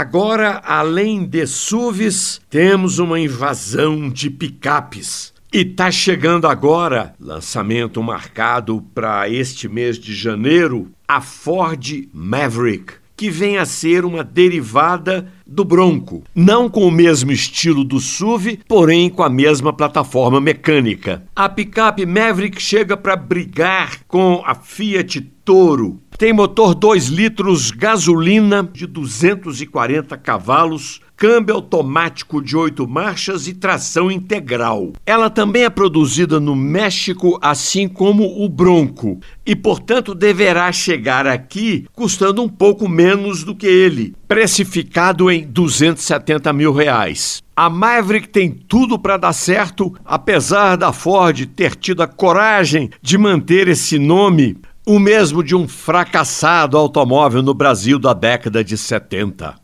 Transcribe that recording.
Agora, além de SUVs, temos uma invasão de picapes. E tá chegando agora, lançamento marcado para este mês de janeiro, a Ford Maverick, que vem a ser uma derivada do Bronco, não com o mesmo estilo do SUV, porém com a mesma plataforma mecânica. A picape Maverick chega para brigar com a Fiat Toro. Tem motor 2 litros gasolina de 240 cavalos, câmbio automático de 8 marchas e tração integral. Ela também é produzida no México, assim como o Bronco, e portanto deverá chegar aqui custando um pouco menos do que ele, precificado em 270 mil reais. A Maverick tem tudo para dar certo, apesar da Ford ter tido a coragem de manter esse nome o mesmo de um fracassado automóvel no Brasil da década de 70.